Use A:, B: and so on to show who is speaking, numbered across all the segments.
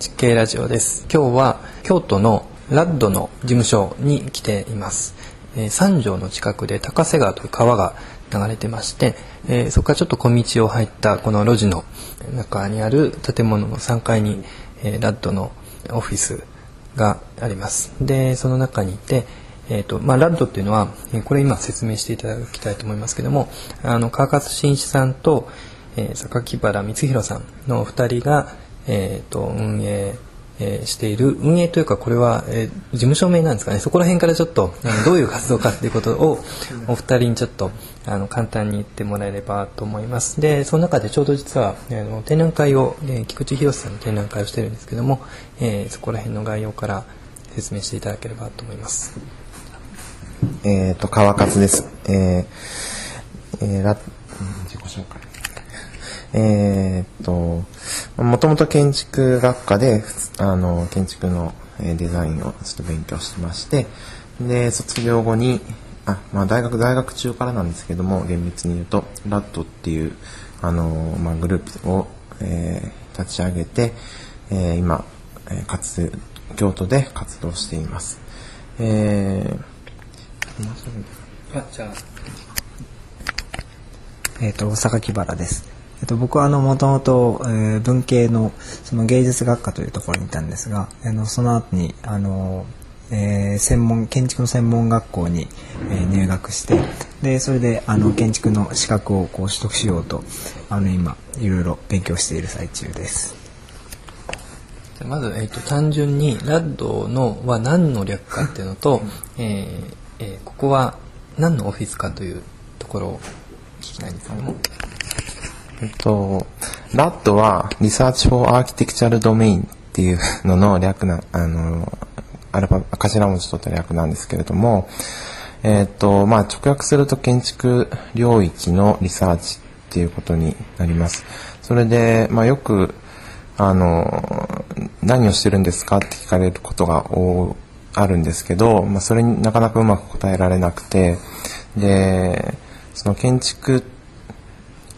A: 建築系ラジオです。今日は京都のラッドの事務所に来ています、えー、三条の近くで高瀬川という川が流れてまして、えー、そこからちょっと小道を入ったこの路地の中にある建物の3階に、えー、ラッドのオフィスがあります。でその中にいてえーとまあ、ラッドっていうのはこれ今説明していただきたいと思いますけどもあの川勝新一さんと、えー、榊原光弘さんの2人が、えーと、運営、えー、している運営というかこれは、えー、事務所名なんですかねそこら辺からちょっとあのどういう活動かっていうことをお二人にちょっとあの簡単に言ってもらえればと思いますでその中でちょうど実はあの展覧会を、えー、菊池宏さんの展覧会をしてるんですけども、えー、そこら辺の概要から説明していただければと思います。
B: えっ、ー、と川勝です。えー、えー、ラ自己紹介。えっ、ともともと建築学科であの建築のデザインをちょっと勉強してましてで卒業後にあ、まあ、大学大学中からなんですけども厳密に言うとラットっていうあの、まあ、グループを、えー、立ち上げて、えー、今、え活京都で活動しています。え
C: ー、あじゃあえっ、ー、と榊原です。えっと、僕はあのもともと文系のその芸術学科というところにいたんですがあのその後にあの、えー、専門建築の専門学校に、えー、入学してでそれであの建築の資格をこう取得しようとあの今いろいろ勉強している最中です。
A: まず、えーと、単純にラッドのは何の略かっていうのと、えーえー、ここは何のオフィスかというところを聞きたいんですけども。
B: えっと、RAD は Research for Architectural Domain っていうのの略な、あの、アルファ、頭文字取った略なんですけれども、えっと、まあ、直訳すると建築領域のリサーチっていうことになります。それで、まあ、よく、あの、何をしてるんですかって聞かれることがあるんですけど、まあ、それになかなかうまく答えられなくて、で、その建築って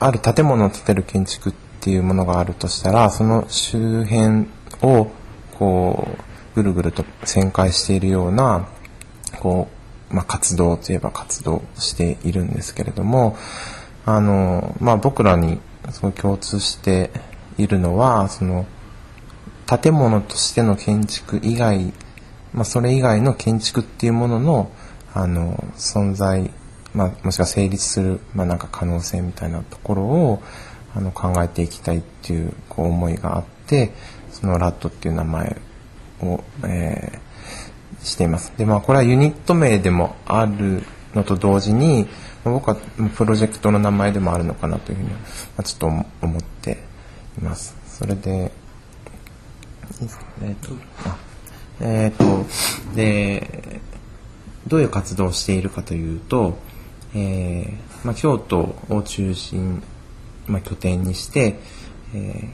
B: ある建物を建てる建築っていうものがあるとしたらその周辺をこうぐるぐると旋回しているようなこう、まあ、活動といえば活動しているんですけれどもあの、まあ、僕らにその共通しているのはその建物としての建築以外、まあ、それ以外の建築っていうもののあの存在まあ、もしくは成立する、まあ、なんか可能性みたいなところをあの考えていきたいっていうこう思いがあってそのラットっていう名前を、えー、しています。でまあこれはユニット名でもあるのと同時に僕はプロジェクトの名前でもあるのかなというふうに、まあ、ちょっと思っています。それでえっ、ー、とえっ、ー、とでどういう活動をしているかというとえーまあ、京都を中心、まあ、拠点にして、えー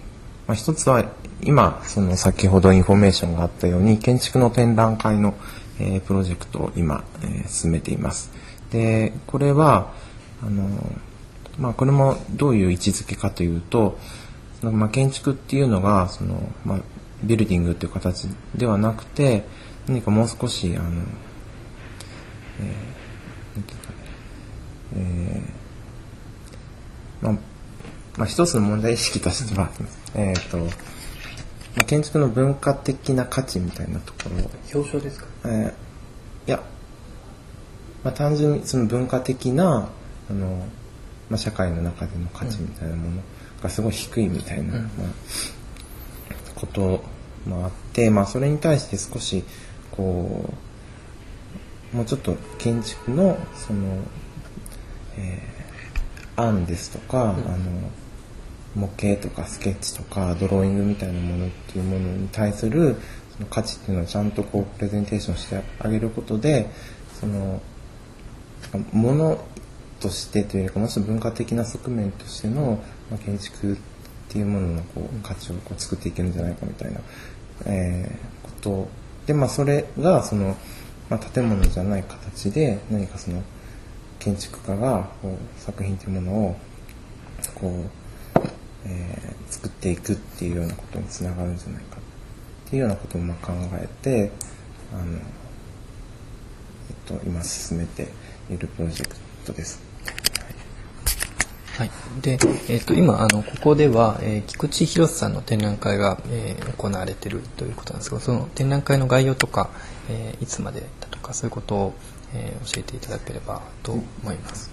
B: まあ、一つは今その先ほどインフォメーションがあったように建築の展覧会の、えー、プロジェクトを今、え、進めています。でこれはあの、ま、これもどういう位置づけかというとその、ま、建築っていうのがその、ま、ビルディングという形ではなくて何かもう少しあの、えーえー、まあ、まあ、一つの問題意識としては、えっ、ー、と、まあ、建築の文化的な価値みたいなところ。
A: 表彰ですか、
B: えー、いや、まあ、単純にその文化的なあの、まあ、社会の中での価値みたいなものがすごい低いみたいな、うん、まあ、こともあって、まあ、それに対して少しこうもうちょっと建築のそのえー、案ですとか、うん、あの模型とかスケッチとかドローイングみたいなものっていうものに対するその価値っていうのをちゃんとこうプレゼンテーションしてあげることでそのものとしてというよりかもちろん文化的な側面としての、まあ、建築っていうもののこう価値をこう作っていけるんじゃないかみたいな、えー、ことでまあそれがその、まあ、建物じゃない形で何かその建築家がこう作品というものをこう、えー、作っていくっていうようなことにつながるんじゃないかっていうようなことをまあ考えてあの、えっと、今進めているプロジェクトです。
A: はい、で、えっと今あのここでは、えー菊池博さんの展覧会が、えー行われているということなんですがその展覧会の概要とか、えーいつまでだとかそういうことを、えー教えていただければと思います。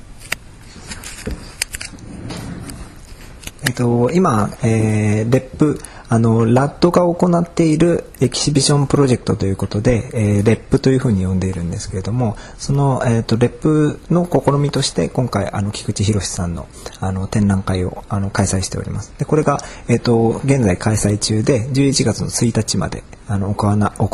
C: えっと、今、えー、 REP、あの、 RADが行っているエキシビションプロジェクトということで、えー REPというふうに呼んでいるんですけれども、その、えっと、 REPの試みとして、今回、あの、菊地宏さんの、あの、展覧会を、あの、開催しております。で、これが、えっと、現在開催中で、11月の1日まで、あの、行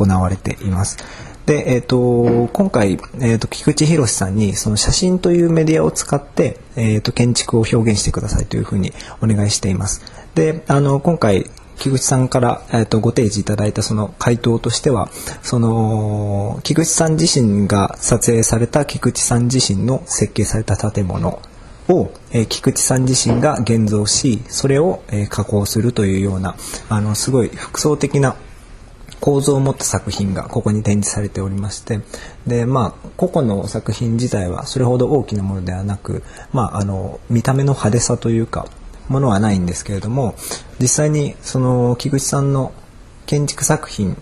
C: われています。で、えっ、と、今回、えっ、と、菊池博さんに、その写真というメディアを使って、えっ、と、建築を表現してくださいというふうにお願いしています。で、あの、今回、菊池さんから、えっとご提示いただいたその回答としてはその菊池さん自身が撮影された菊池さん自身の設計された建物を、えー菊池さん自身が現像しそれを、えー加工するというようなあのすごい複層的な構造を持った作品がここに展示されておりましてでまあ個々の作品自体はそれほど大きなものではなく、まあ、あの見た目の派手さというかものはないんですけれども実際にその菊池さんの建築作品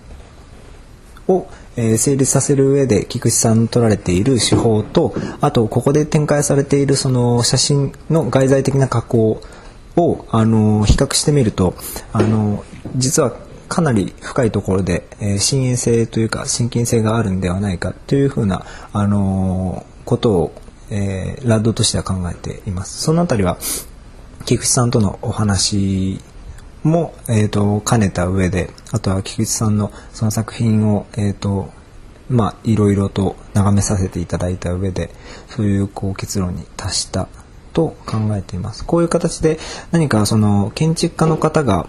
C: を、えー成立させる上で菊池さんの取られている手法とあとここで展開されているその写真の外在的な加工をあの比較してみるとあの実はかなり深いところで、えー親縁性というか親近性があるんではないかというふうなあのことを、えーラッドとしては考えています。そのあたりは菊池さんとのお話も、えー、と兼ねた上であとは菊池さんのその作品を、えーとまあ、いろいろと眺めさせていただいた上でそういうこう結論に達したと考えています。こういう形で何かその建築家の方が、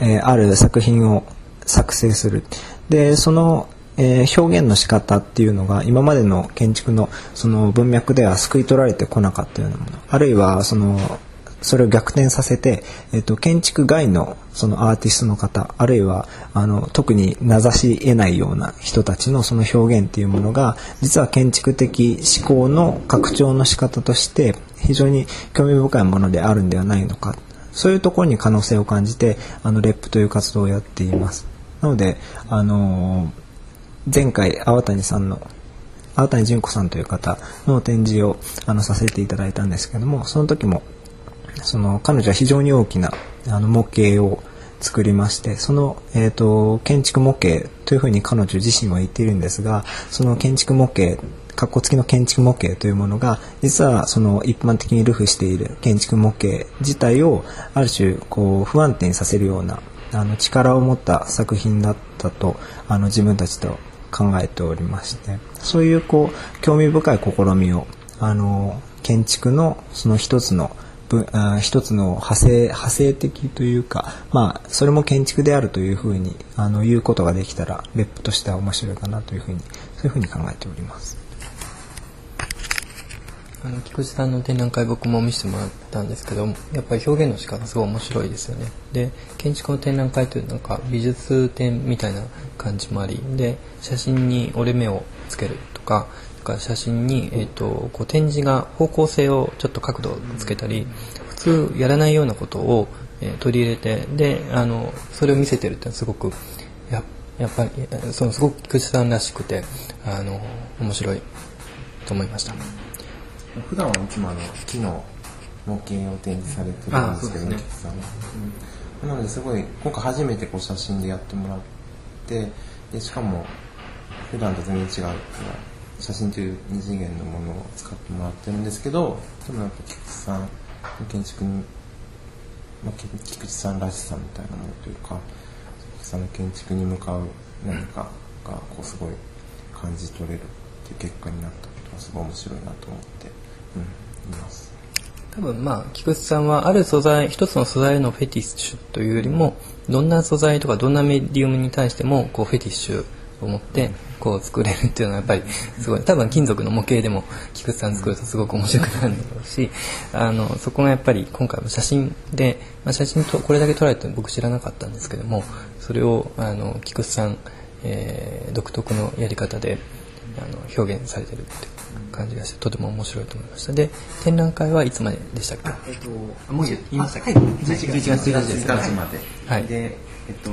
C: えーある作品を作成する。でそのえー表現の仕方っていうのが今までの建築のその文脈では救い取られてこなかったようなものあるいはそのそれを逆転させて、えっと建築外のそのアーティストの方あるいはあの特に名指し得ないような人たちのその表現っていうものが実は建築的思考の拡張の仕方として非常に興味深いものであるんではないのかそういうところに可能性を感じてあのレップという活動をやっています。なのであの前回粟谷さんの粟谷純子さんという方の展示をあのさせていただいたんですけどもその時もその彼女は非常に大きなあの模型を作りましてその、えー、と建築模型というふうに彼女自身は言っているんですがその建築模型括弧付きの建築模型というものが実はその一般的に流布している建築模型自体をある種こう不安定にさせるようなあの力を持った作品だったとあの自分たちと考えておりましてそういうこう興味深い試みをあの建築のその一つの一つの派生派生的というかまあそれも建築であるというふうにあの言うことができたら別府としては面白いかなというふうにそういうふうに考えております。
A: あの菊池さんの展覧会僕も見せてもらったんですけどやっぱり表現の仕方すごい面白いですよねで建築の展覧会というなんか美術展みたいな感じもありで写真に折れ目をつけるとかか写真に、えー、とこう展示が方向性をちょっと角度をつけたり普通やらないようなことを、えー取り入れてであのそれを見せてるってのはすごくややっぱりそのすごく菊池さんらしくてあの面白いと思いました。
B: 普段はいつもあの木の模型を展示されてるんですけど
A: ね
B: 菊池さんはうんなのですごい今回初めてこう写真でやってもらってでしかも普段と全然違う写真という二次元のものを使ってもらってるんですけどでもやっぱ菊池さん建築に、まあ、菊池さんらしさみたいなものというか菊池さんの建築に向かう何かがこうすごい感じ取れるっていう結果になったことはすごい面白いなと思って、うん、います。
A: 多分まあ菊池さんはある素材一つの素材へのフェティッシュというよりもどんな素材とかどんなメディウムに対してもこうフェティッシュ思ってこう作れるっていうのはやっぱりすごい多分金属の模型でも菊池さん作るとすごく面白くなるんだろうしあのそこがやっぱり今回も写真で、まあ、写真とこれだけ撮られて僕知らなかったんですけどもそれをあの菊池さん、えー、独特のやり方であの表現されてるって感じがしてとても面白いと思いました。で展覧会はいつまででしたっけ？
B: えっと、もう言いましたっけ、
A: はい。11月。1日です
B: 11日まで。
A: はい。
B: で、えっと、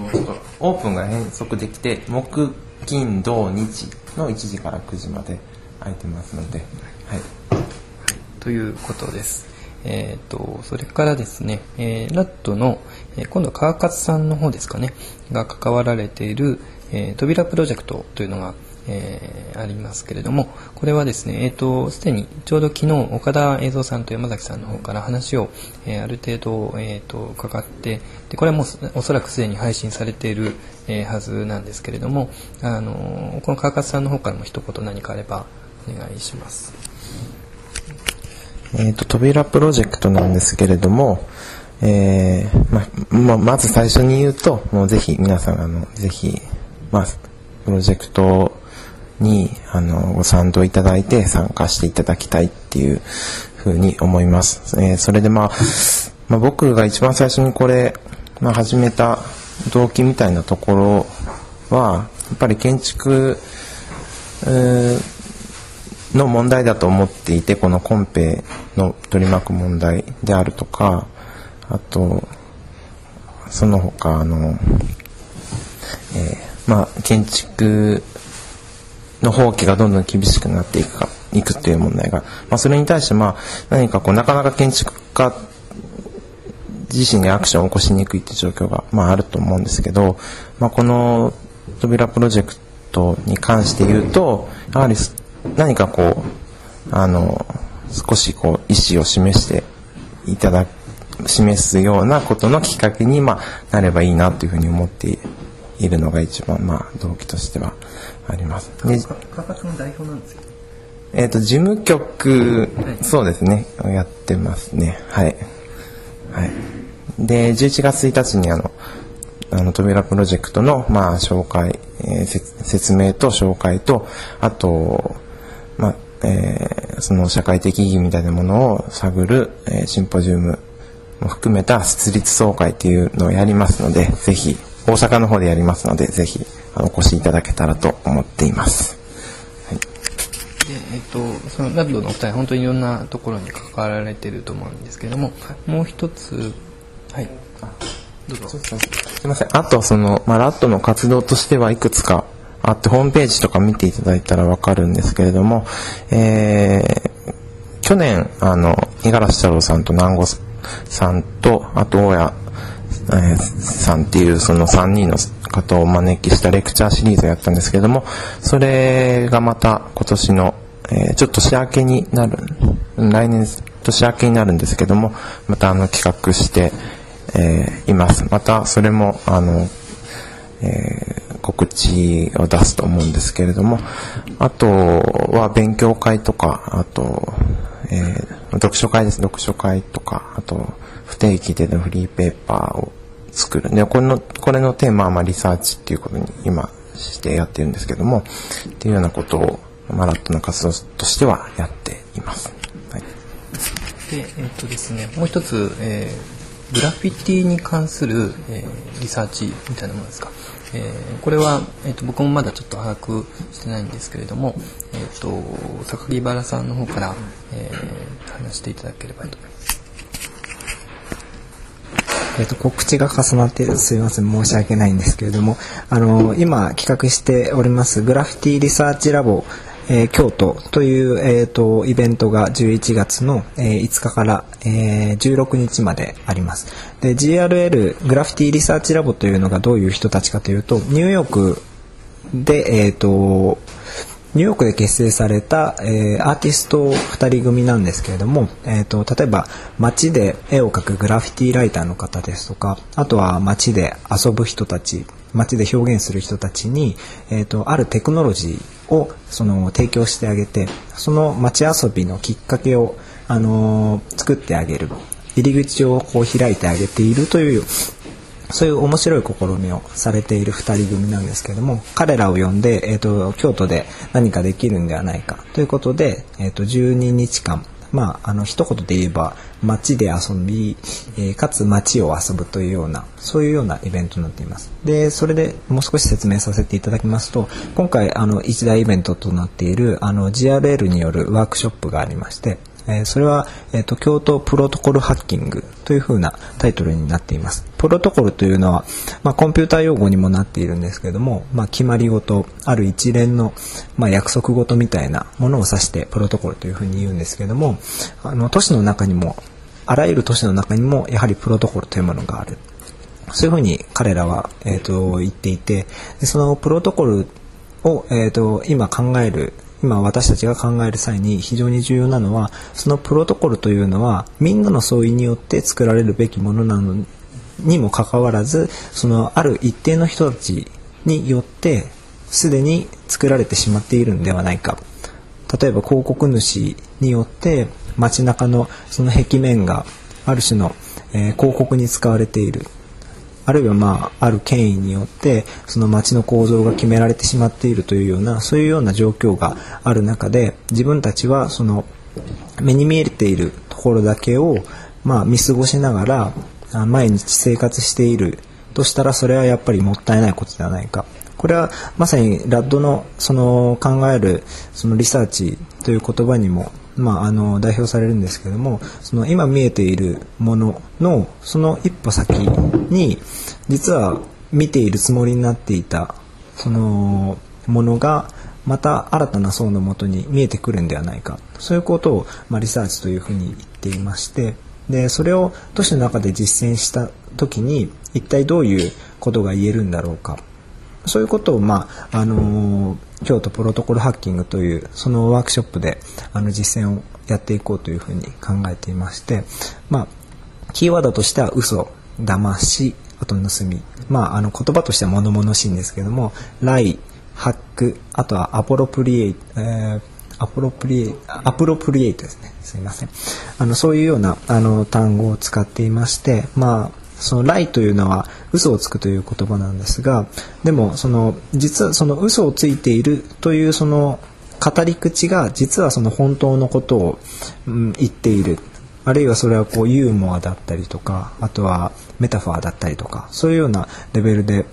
B: オープンが変則できて、木、金、土、日の1時から9時まで空いてますので、はい。
A: ということです。えっ、と、それからですね、えーラットの、えー今度は川勝さんの方ですかね、が関わられている、えー扉プロジェクトというのが、えーありますけれども、これはですね、えっ、と、すでにちょうど昨日、岡田映像さんと山崎さんの方から話を、えーある程度、えっ、と、かかって、で、これはもうおそらくすでに配信されている、えーはずなんですけれども、あのこの川勝さんの方からも一言何かあればお願いします。
B: えっ、と、扉プロジェクトなんですけれども、えーまままず最初に言うと、もうぜひ皆さん、あの、ぜひ、まあ、プロジェクトに、あの、ご賛同いただいて参加していただきたいっていうふうに思います。えーそれでまあ、まあ、僕が一番最初にこれ、まあ、始めた動機みたいなところは、やっぱり建築、の問題だと思っていて、このコンペの取り巻く問題であるとか、あと、その他、あの、えーまあ、建築の放棄がどんどん厳しくなっていくか、いくという問題が、まあ、それに対して、まあ、何かこう、なかなか建築家自身でアクションを起こしにくいっていう状況が、まあ、あると思うんですけど、まあ、この扉プロジェクトに関して言うと、やはり何かこう、あの、少しこう、意思を示していただく示すようなことのきっかけに、まあ、なればいいなというふうに思っているのが一番、まあ、動機としてはあります。で
A: 川勝の代表なんですよ。
B: えっ、と、事務局、そうですね、やってますね。はい。はい。で、11月1日にあの、あの、扉プロジェクトの、まあ、紹介、えーせ説明と紹介と、あと、まあ、えーその社会的意義みたいなものを探る、えーシンポジウムも含めた設立総会っていうのをやりますので、ぜひ、大阪の方でやりますので、ぜひ、あのお越しいただけたらと思っています。はい。
A: で、えっと、そのラッドのお二人、本当にいろんなところに関わられてると思うんですけれども、もう一つ、はい。どうぞ。
B: すみません。あと、その、まあ、ラットの活動としてはいくつかあって、ホームページとか見ていただいたらわかるんですけれども、えー、去年、あの、五十嵐太郎さんと南郷さんと、あと、大谷、えさんっていう、その3人の方をお招きしたレクチャーシリーズをやったんですけども、それがまた今年の、えちょっと年明けになる、来年年明けになるんですけども、またあの企画して、えいます。またそれもあの、え告知を出すと思うんですけれども、あとは勉強会とか、あと、えー読書会です。読書会とか、あと不定期でのフリーペーパーを作る。で、この、これのテーマはまリサーチっていうことに今してやってるんですけども、っていうようなことをマラットの活動としてはやっています。はい。
A: で、えっとですね、もう一つ、えーグラフィティに関する、えーリサーチみたいなものですか。えーこれは、えっと僕もまだちょっと把握してないんですけれども、えっと榊原さんの方から、えー話していただければと思います。
C: えっと、告知が重なってすいません。申し訳ないんですけれどもあの今企画しておりますグラフィティリサーチラボ、えー京都という、えー、とイベントが11月の、えー5日から、えー16日まであります。で GRL グラフィティリサーチラボというのがどういう人たちかというとニューヨークで、えー、とニューヨークで結成された、えーアーティスト2人組なんですけれども、えー、と例えば街で絵を描くグラフィティライターの方ですとかあとは街で遊ぶ人たち街で表現する人たちに、えー、とあるテクノロジーをその提供してあげてその街遊びのきっかけを、あのー作ってあげる。入り口をこう開いてあげているというそういう面白い試みをされている2人組なんですけれども彼らを呼んで、えーと、京都で何かできるんではないかということで、えーと、12日間まあ、あの一言で言えば街で遊び、えー、かつ街を遊ぶというようなそういうようなイベントになっています。でそれでもう少し説明させていただきますと今回あの一大イベントとなっているあの GRL によるワークショップがありましてえそれは、えーと、京都プロトコルハッキングというふうなタイトルになっています。プロトコルというのは、まあ、コンピューター用語にもなっているんですけども、まあ、決まり事、ある一連の、まあ、約束事みたいなものを指してプロトコルというふうに言うんですけども、あの都市の中にも、あらゆる都市の中にもやはりプロトコルというものがある。そういうふうに彼らは、えーと、言っていて、そのプロトコルを、えーと今考える今私たちが考える際に非常に重要なのはそのプロトコルというのはみんなの相違によって作られるべきものなのにもかかわらずそのある一定の人たちによってすでに作られてしまっているんではないか。例えば広告主によって街中のその壁面がある種の、えー、広告に使われている。あるいはまあある権威によってその街の構造が決められてしまっているというようなそういうような状況がある中で自分たちはその目に見えているところだけをまあ見過ごしながら毎日生活しているとしたらそれはやっぱりもったいないことではないか。これはまさにラッドのその考えるそのリサーチという言葉にもまあ、あの代表されるんですけどもその今見えているもののその一歩先に実は見ているつもりになっていたそのものがまた新たな層のもとに見えてくるんではないかそういうことを、まあ、リサーチというふうに言っていましてでそれを都市の中で実践した時に一体どういうことが言えるんだろうか。そういうことを、まああのー、京都プロトコルハッキングというそのワークショップであの実践をやっていこうというふうに考えていまして、まあ、キーワードとしては嘘、騙し、あと盗み。まあ、あの言葉としては物々しいんですけども、ライ、ハック、あとはアポロプリエイト、えーアプロプリエアプロプリエイトですね。すいません。あの、そういうような、あの、単語を使っていまして、まあ、その「来」というのは嘘をつくという言葉なんですがでもその実はその嘘をついているというその語り口が実はその本当のことを、うん、言っている。あるいはそれはこうユーモアだったりとかあとはメタファーだったりとかそういうようなレベルで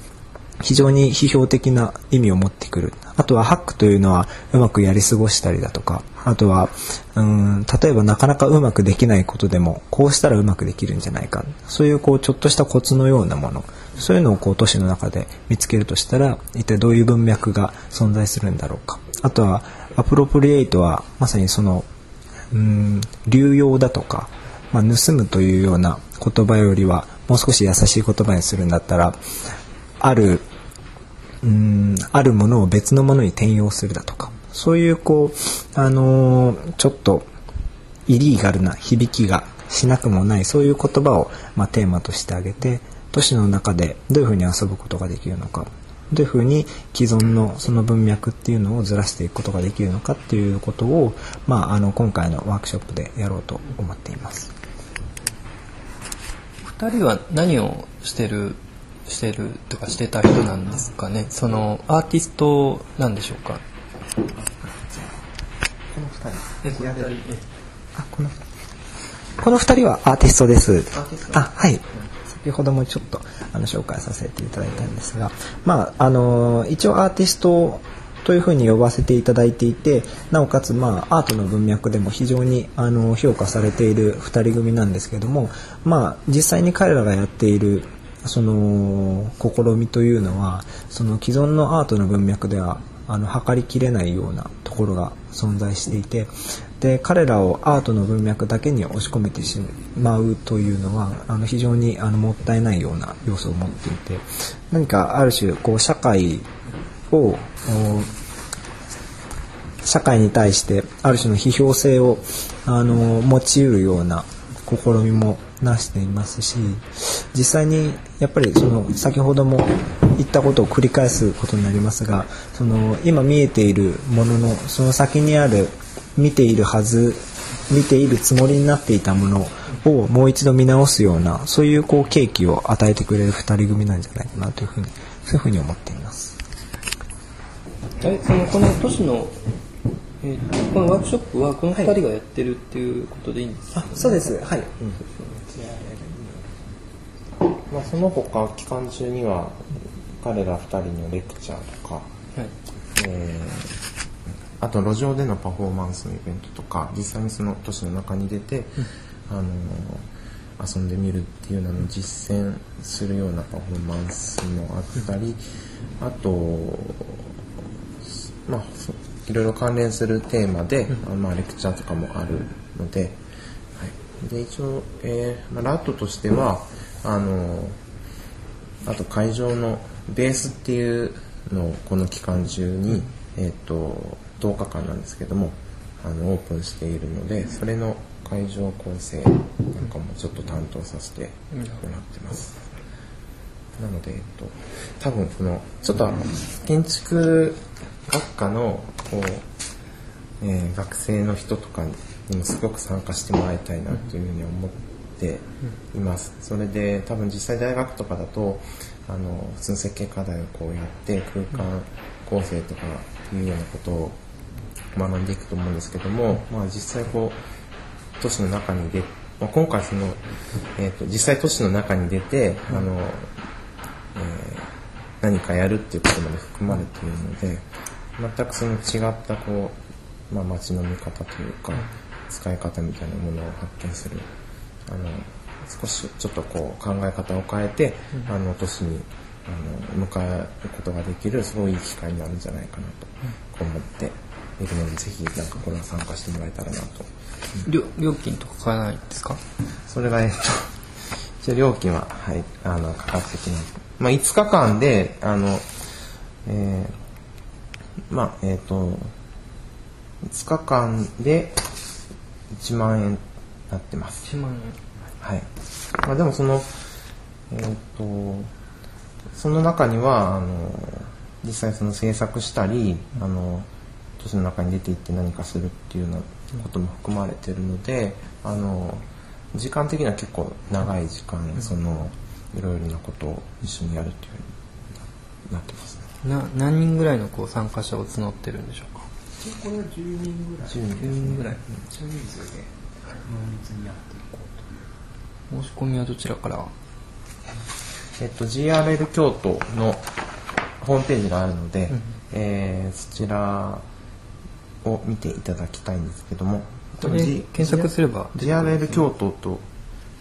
C: 非常に批評的な意味を持ってくる。あとはハックというのはうまくやり過ごしたりだとか。あとはうん例えばなかなかうまくできないことでもこうしたらうまくできるんじゃないか。そういうこうちょっとしたコツのようなもの。そういうのをこう都市の中で見つけるとしたら一体どういう文脈が存在するんだろうか。あとはアプロプリエイトはまさにそのうん流用だとか、まあ、盗むというような言葉よりはもう少し優しい言葉にするんだったらあるうんあるものを別のものに転用するだとか。そういうこうあのー、ちょっとイリーガルな響きがしなくもない。そういう言葉を、まあ、テーマとしてあげて都市の中でどういうふうに遊ぶことができるのか。どういうふうに既存のその文脈っていうのをずらしていくことができるのか。っていうことを、まあ、あの今回のワークショップでやろうと思っています。
A: 2人は何をしてるしてるとかしてた人なんですかね。そのアーティストなんでしょうか？こ
C: の2人。あこのこの2人はアーティストです。あはい。先ほどもちょっとあの紹介させていただいたんですが。まああの一応アーティストというふうに呼ばせていただいていてなおかつ、まあ、アートの文脈でも非常にあの評価されている2人組なんですけども、まあ、実際に彼らがやっているその試みというのはその既存のアートの文脈ではあの測りきれないようなところが存在していてで彼らをアートの文脈だけに押し込めてしまうというのはあの非常にあのもったいないような要素を持っていて何かある種こう社会を社会に対してある種の批評性をあの持ちうるような試みもなしていますし実際にやっぱりその先ほども言ったことを繰り返すことになりますがその今見えているもののその先にある見ているはず見ているつもりになっていたものをもう一度見直すようなそういうこう契機を与えてくれる2人組なんじゃないかなというふうにそういうふうに思っています。
A: えそのこの都市の、えーとこのワークショップはこの2人がやってるっていうことでいいんですか、
C: そうです。はい、
B: まあ、その他期間中には彼ら2人のレクチャーとか、
A: はい。
B: えーあと路上でのパフォーマンスのイベントとか実際にその都市の中に出て、あのー遊んでみるっていうのを実践するようなパフォーマンスもあったり、あとまあそいろいろ関連するテーマで、あまあ、レクチャーとかもあるので,、はい、で一応、えーまあ、ラットとしてはあのあと会場のベースっていうのをこの期間中に、えっと10日間なんですけどもあのオープンしているのでそれの会場構成なんかもちょっと担当させてもらってます。なので、えっと、多分このちょっと建築学科のこう、えー学生の人とかにもすごく参加してもらいたいなというふうに思っています。それで多分実際大学とかだとあの普通の設計課題をこうやって空間構成とかいうようなことを学んでいくと思うんですけども、まあ、実際こう都市の中に出まあ、今回その、えー、と実際都市の中に出て、あのえー何かやるっていうことまで含まれているので全くその違ったこう、まあ、街の見方というか使い方みたいなものを発見する。あの少しちょっとこう考え方を変えて、あの都市にあの迎えることができるすごいいい機会になるんじゃないかなと思っているのでぜひなんかこれは参加してもらえたらなと。
A: 料料金とかかからないんですか？
B: それが、えっと、一応料金は、はい、あの、かかってきます。まあ、5日間で、あの、えーまあ、えっ、と、5日間で1万円になってます。
A: 1万円
B: はい。まあ、でもその、えっ、と、その中には、あの、実際その制作したり、あの、都市の中に出て行って何かするっていうようなことも含まれてるので、あの、時間的には結構長い時間、その、いろいろなことを一緒にやるっていうふうになってますね。
A: な何人ぐらいのこう参加者を募ってるんでしょうか？
C: これは10人ぐらい。
B: 10
A: 10人ぐらい。
C: 少人数で濃密にやっていこうと
A: 申し込みはどちらから
B: えっと、GRL 京都のホームページがあるので、えーそちらを見ていただきたいんですけども、
A: 検索すれば
B: GRL 京都と、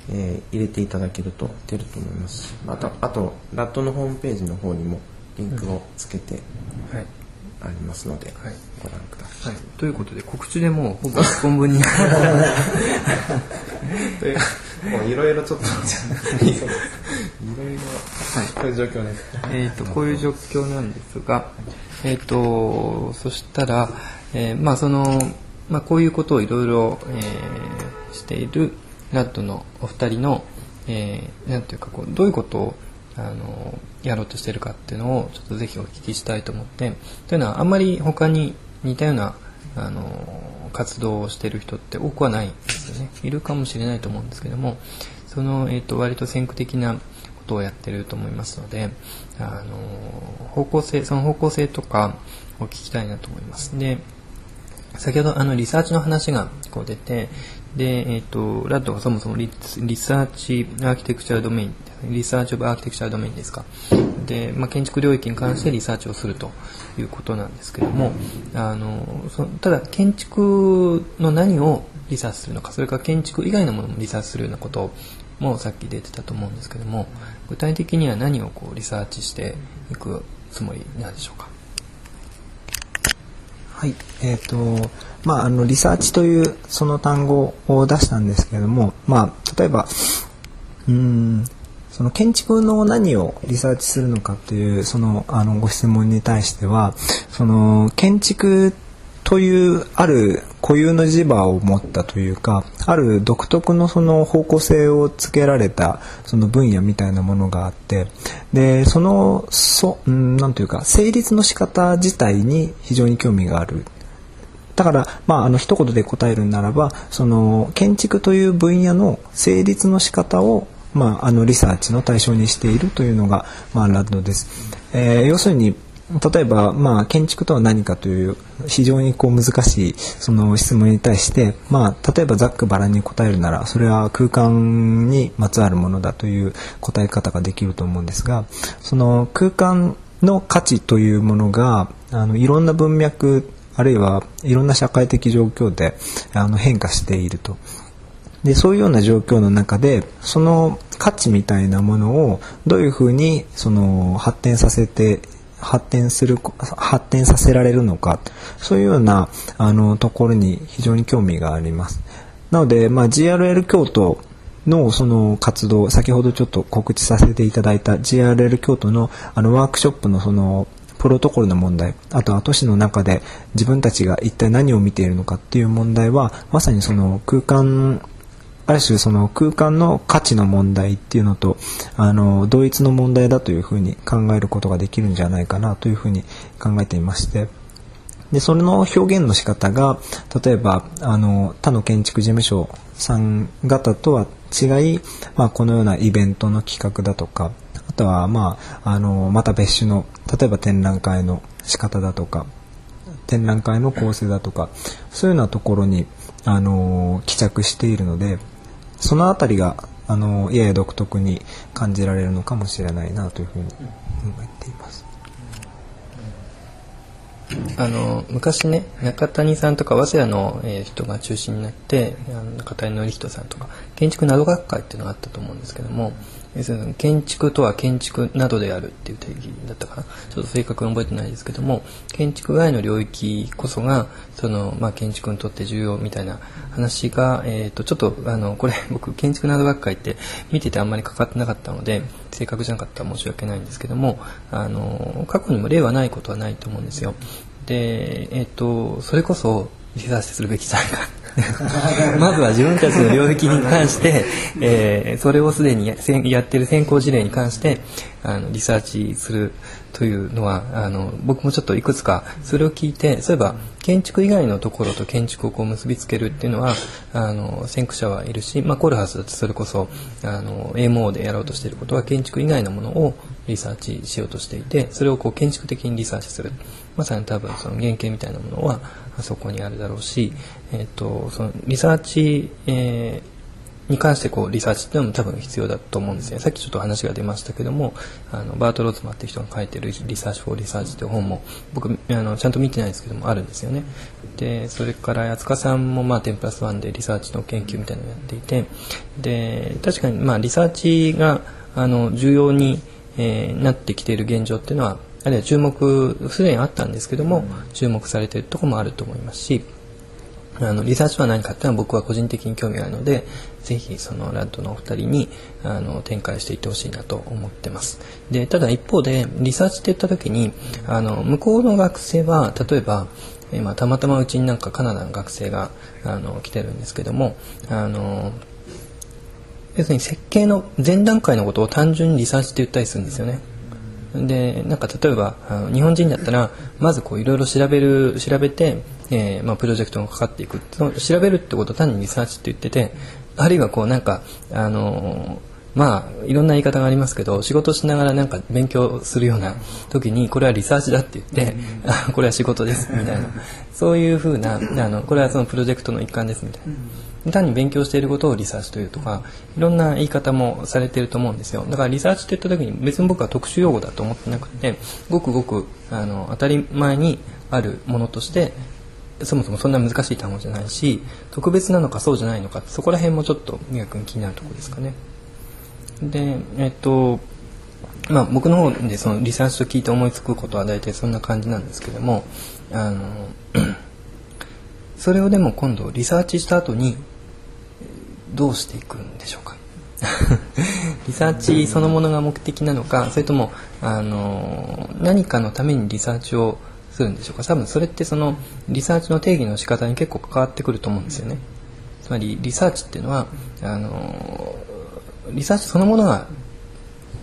B: えー入れていただけると出ると思います。し、あと、あとラットのホームページの方にもリンクをつけて
A: はい、
B: ありますので、
A: はい。
B: ご覧ください。
A: はい、ということで告知でもうほぼ1本分に。
B: もういろいろちょっと、い。ろい。ろ、こういう状況です。
A: えーとこういう状況なんですが、えー、とそしたら、えーまあそのまあ、こういうことをいろいろえーしているラッドのお二人の、えーなんていうかこうどういうことをあのやろうとしてるかっていうのをちょっとぜひお聞きしたいと思ってというのはあんまり他に似たようなあの活動をしてる人って多くはないですよね。いるかもしれないと思うんですけどもその、えー、と割と先駆的なことをやってると思いますのであの方向性その方向性とかを聞きたいなと思います。で先ほどあのリサーチの話がこう出てで、えー、と RADがそもそもリ Research Architectural Domain Research of Architectural Domain ですか？で、まあ、建築領域に関してリサーチをするということなんですけどもあのそただ建築の何をリサーチするのかそれから建築以外のものもリサーチするようなこともさっき出てたと思うんですけども具体的には何をこうリサーチしていくつもりなんでしょうか？
C: はい、えっ、と、まあ、あの、リサーチというその単語を出したんですけれども、まあ、例えば、うん、その建築の何をリサーチするのかという、その、あの、ご質問に対しては、その、建築というある固有の磁場を持ったというかある独特のその方向性をつけられたその分野みたいなものがあってでそのそ、うん、なんというか成立の仕方自体に非常に興味がある。だから、まあ、あの一言で答えるならばその建築という分野の成立の仕方をまあ、あのリサーチの対象にしているというのが、まあ、ラッドです。えー、要するに例えば、まあ、建築とは何かという非常にこう難しいその質問に対して、まあ、例えばざっくばらんに答えるならそれは空間にまつわるものだという答え方ができると思うんですがその空間の価値というものがあのいろんな文脈あるいはいろんな社会的状況であの変化していると。でそういうような状況の中でその価値みたいなものをどういうふうにその発展させて発展する発展させられるのかそういうようなあのところに非常に興味があります。なので、まあ、GRL 京都のその活動先ほどちょっと告知させていただいた GRL 京都のあのワークショップのそのプロトコルの問題あとは都市の中で自分たちが一体何を見ているのかっていう問題はまさにその空間ある種その空間の価値の問題っていうのとあの同一の問題だというふうに考えることができるんじゃないかなというふうに考えていましてでそれの表現の仕方が例えばあの他の建築事務所さん方とは違い、まあ、このようなイベントの企画だとかとは、まあ、あのまた別種の例えば展覧会の仕方だとか展覧会の構成だとかそういうようなところにあの帰着しているのでその辺りがあのやや独特に感じられるのかもしれないなというふうに思っています。
A: あの昔ね中谷さんとか早稲田の、えー、人が中心になってあの中谷典人さんとか建築謎学会っていうのがあったと思うんですけども建築とは建築などであるっていう定義だったかなちょっと正確に覚えてないですけども建築外の領域こそがその、まあ、建築にとって重要みたいな話が、えーと、ちょっとあのこれ 僕建築など学会って見ててあんまりかかってなかったので正確じゃなかったら申し訳ないんですけどもあの過去にも例はないことはないと思うんですよ。で、えーと、それこそリサーチするべきじゃないかまずは自分たちの領域に関して、えー、それをすでにややってる先行事例に関してあのリサーチするというのはあの僕もちょっといくつかそれを聞いてそういえば建築以外のところと建築をこう結びつけるっていうのはあの先駆者はいるし、まあ、コルハスだとそれこそあの AMO でやろうとしていることは建築以外のものをリサーチしようとしていてそれをこう建築的にリサーチする。まさに多分その原型みたいなものはそこにあるだろうし、えーと、そのリサーチ、えーに関してこうリサーチっていうのも多分必要だと思うんですね。さっきちょっと話が出ましたけどもあのバート・ローツマって人が書いてる「 Research for Research」という本も僕あのちゃんと見てないですけどもあるんですよね。でそれから八束さんもまあ10プラス1でリサーチの研究みたいなのをやっていてで確かにまあリサーチがあの重要に、えー、なってきている現状っていうのはあるいは注目すでにあったんですけども、注目されているところもあると思いますしあのリサーチは何かっていうのは僕は個人的に興味があるのでぜひそのラッドのお二人にあの展開していってほしいなと思ってます。でただ一方でリサーチって言った時にあの向こうの学生は例えば今たまたまうちになんかカナダの学生があの来てるんですけどもあの要するに設計の前段階のことを単純にリサーチって言ったりするんですよねでなんか例えば日本人だったらまずこういろいろ調べる調べて、えーまあ、プロジェクトがかかっていくその調べるってことを単にリサーチって言っててあるいはこうなんかあのまあいろんな言い方がありますけど仕事しながらなんか勉強するような時にこれはリサーチだって言ってあこれは仕事ですみたいな。そういうふうなあのこれはそのプロジェクトの一環ですみたいな。単に勉強していることをリサーチというとかいろんな言い方もされていると思うんですよだからリサーチって言った時に別に僕は特殊用語だと思ってなくてごくごくあの当たり前にあるものとしてそもそもそんな難しい単語じゃないし特別なのかそうじゃないのかそこら辺もちょっと逆に気になるところですかね。でえっとまあ、僕の方でそのリサーチと聞いて思いつくことは大体そんな感じなんですけどもあのそれをでも今度リサーチした後にどうしていくんでしょうか？リサーチそのものが目的なのかそれともあの何かのためにリサーチをするんでしょうか？多分それってそのリサーチの定義の仕方に結構関わってくると思うんですよね。つまりリサーチっていうのはあのリサーチそのものが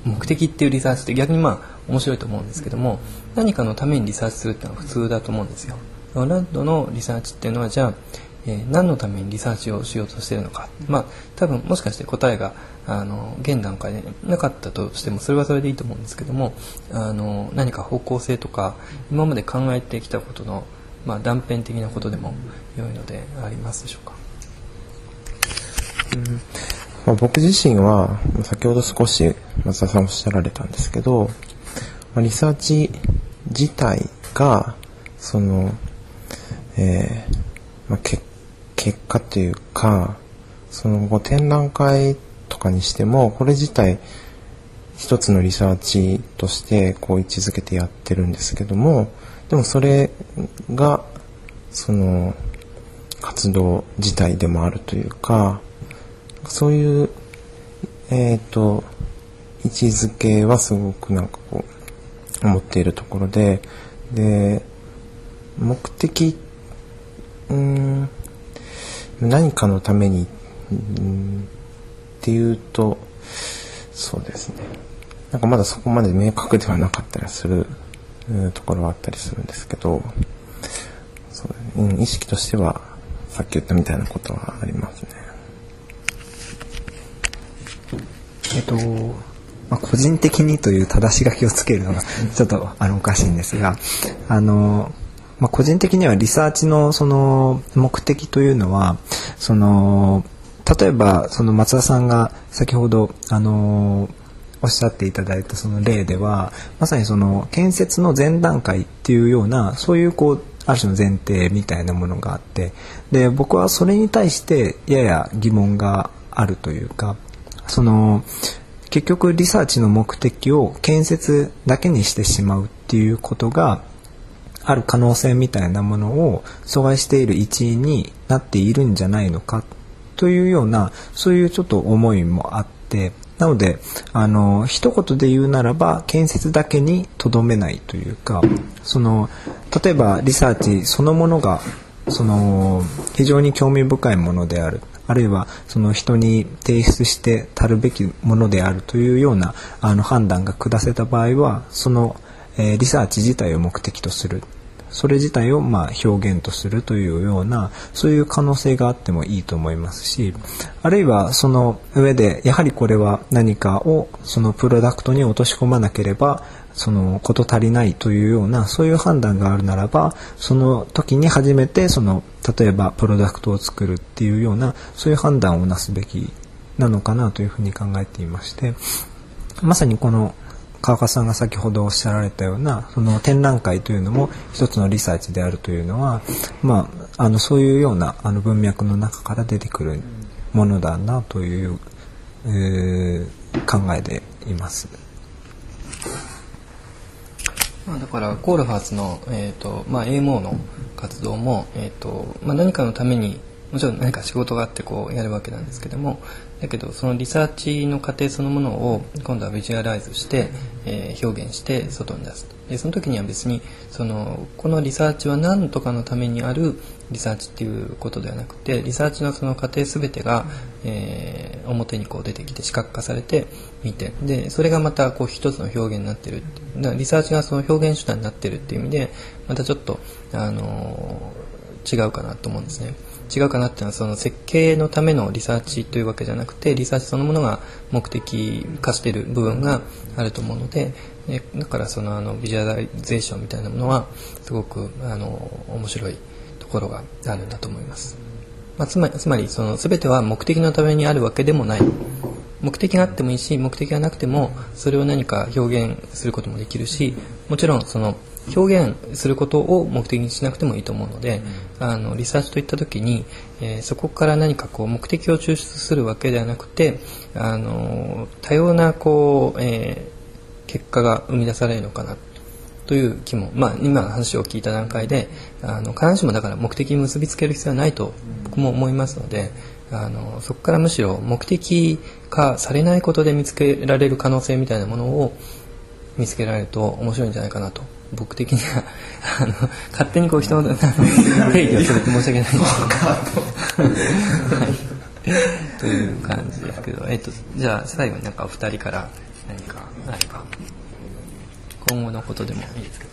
A: 目的っていうリサーチって逆にまあ面白いと思うんですけども何かのためにリサーチするっていうのは普通だと思うんですよ。ラッドのリサーチっていうのはじゃあ、えー、何のためにリサーチをしようとしてるのか、まあ多分もしかして答えがあの現段階でなかったとしてもそれはそれでいいと思うんですけどもあの何か方向性とか今まで考えてきたことの、まあ、断片的なことでも良いのでありますでしょうか？
B: うん。まあ、僕自身は先ほど少し松田さんおっしゃられたんですけど、まあ、リサーチ自体がその、えーまあ、け結果というかその後展覧会とかにしてもこれ自体一つのリサーチとしてこう位置づけてやってるんですけどもでもそれがその活動自体でもあるというかそういうえっ、ー、と位置づけはすごくなんかこう思っているところでで目的うん何かのためにうんっていうとそうですねなんかまだそこまで明確ではなかったりするところはあったりするんですけどそう、うん、意識としてはさっき言ったみたいなことはありますね。
C: えっとまあ、個人的にという正し書きをつけるのがちょっとあのおかしいんですがあの、まあ、個人的にはリサーチのその目的というのはその例えばその松田さんが先ほどあのおっしゃっていただいたその例ではまさにその建設の前段階っていうようなそういうこうある種の前提みたいなものがあってで僕はそれに対してやや疑問があるというかその結局リサーチの目的を建設だけにしてしまうっていうことがある可能性みたいなものを阻害している一因になっているんじゃないのかというようなそういうちょっと思いもあってなのであの一言で言うならば建設だけにとどめないというかその例えばリサーチそのものがその非常に興味深いものである。あるいはその人に提出してたるべきものであるというようなあの判断が下せた場合はその、リサーチ自体を目的とする。それ自体をま表現とするというようなそういう可能性があってもいいと思いますしあるいはその上でやはりこれは何かをそのプロダクトに落とし込まなければその事足りないというようなそういう判断があるならばその時に初めてその例えばプロダクトを作るっていうようなそういう判断をなすべきなのかなというふうに考えていましてまさにこの川勝さんが先ほどおっしゃられたようなその展覧会というのも一つのリサーチであるというのは、まあ、あのそういうようなあの文脈の中から出てくるものだなという、えー、考えでいます。
A: まあ、だからコールハーツの、えーとまあ、AMO の活動も、えーとまあ、何かのためにもちろん何か仕事があってこうやるわけなんですけどもだけどそのリサーチの過程そのものを今度はビジュアライズして、えー、表現して外に出すでその時には別にそのこのリサーチは何とかのためにあるリサーチっていうことではなくてリサーチのその過程全てが、えー、表にこう出てきて視覚化されて見て。でそれがまたこう一つの表現になってる。だリサーチがその表現手段になってるっていう意味でまたちょっと、あのー、違うかなと思うんですね。違うかなっていうのはその設計のためのリサーチというわけじゃなくてリサーチそのものが目的化してる部分があると思うのででだからそのあのビジュアライゼーションみたいなものはすごくあの面白いところがあるんだと思います、まあ、つまりつまりその全ては目的のためにあるわけでもない。目的があってもいいし目的がなくてもそれを何か表現することもできるしもちろんその表現することを目的にしなくてもいいと思うので、うん、あのリサーチといった時に、えー、そこから何かこう目的を抽出するわけではなくてあの多様なこう、えー、結果が生み出されるのかなという気も、まあ、今の話を聞いた段階であの必ずしもだから目的に結びつける必要はないと僕も思いますのであのそこからむしろ目的化されないことで見つけられる可能性みたいなものを見つけられると面白いんじゃないかなと。僕的にはあの勝手にこう人の定義をする って申し訳ないんです。けど、はい、という感じですけど、えっと、じゃあ最後になんかお二人から何かあれば。今後のことでもいいですけど。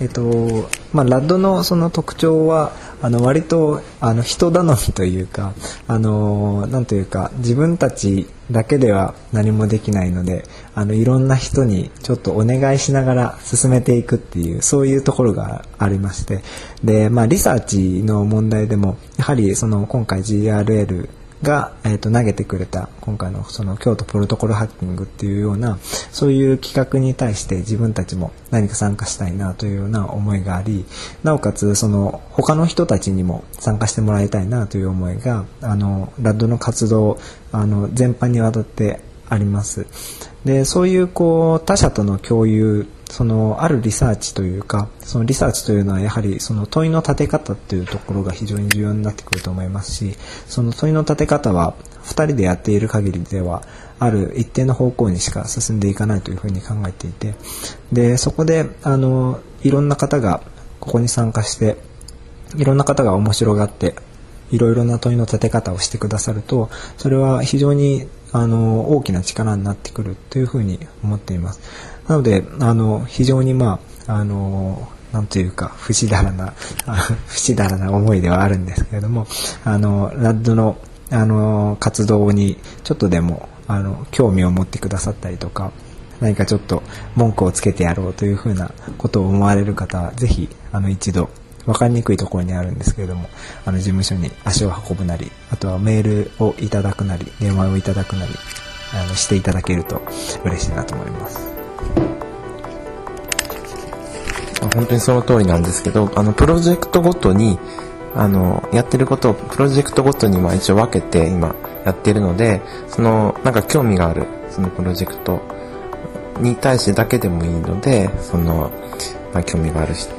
C: えっとまあ、ラッドのその特徴はあの割とあの人頼みというかあのなんというか自分たちだけでは何もできないのであのいろんな人にちょっとお願いしながら進めていくっていうそういうところがありましてで、まあ、リサーチの問題でもやはりその今回 GRL が、えー、と投げてくれた今回のその京都プロトコルハッキングっていうようなそういう企画に対して自分たちも何か参加したいなというような思いがありなおかつその他の人たちにも参加してもらいたいなという思いがあのラッドの活動あの全般にわたってあります。でそういうこう他者との共有そのあるリサーチというかそのリサーチというのはやはりその問いの立て方っていうところが非常に重要になってくると思いますしその問いの立て方は2人でやっている限りではある一定の方向にしか進んでいかないというふうに考えていてでそこであのいろんな方がここに参加していろんな方が面白がっていろいろな問いの立て方をしてくださるとそれは非常にあの大きな力になってくるというふうに思っています。なのであの非常にまああのなんというか不死だらな不死だらな思いではあるんですけれどもあのラッドのあの活動にちょっとでもあの興味を持ってくださったりとか何かちょっと文句をつけてやろうというふうなことを思われる方はぜひあの一度分かりにくいところにあるんですけれどもあの事務所に足を運ぶなりあとはメールをいただくなり電話をいただくなりあのしていただけると嬉しいなと思います。
B: 本当にその通りなんですけどあのプロジェクトごとにあのやってることをプロジェクトごとにまあ一応分けて今やってるのでそのなんか興味があるそのプロジェクトに対してだけでもいいのでその、まあ、興味がある人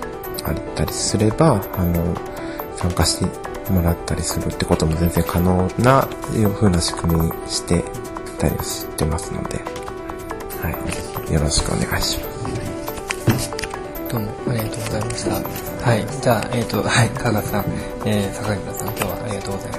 B: あったりすれば、あの、参加してもらったりするってことも全然可能な、いう風な仕組みにしてたりしてますので、はい。よろしくお願いします。
A: どうもありがとうございました。はい。じゃあ、えっ、ー、と、はい、加賀さん、えー、坂井さん、今日はありがとうございました。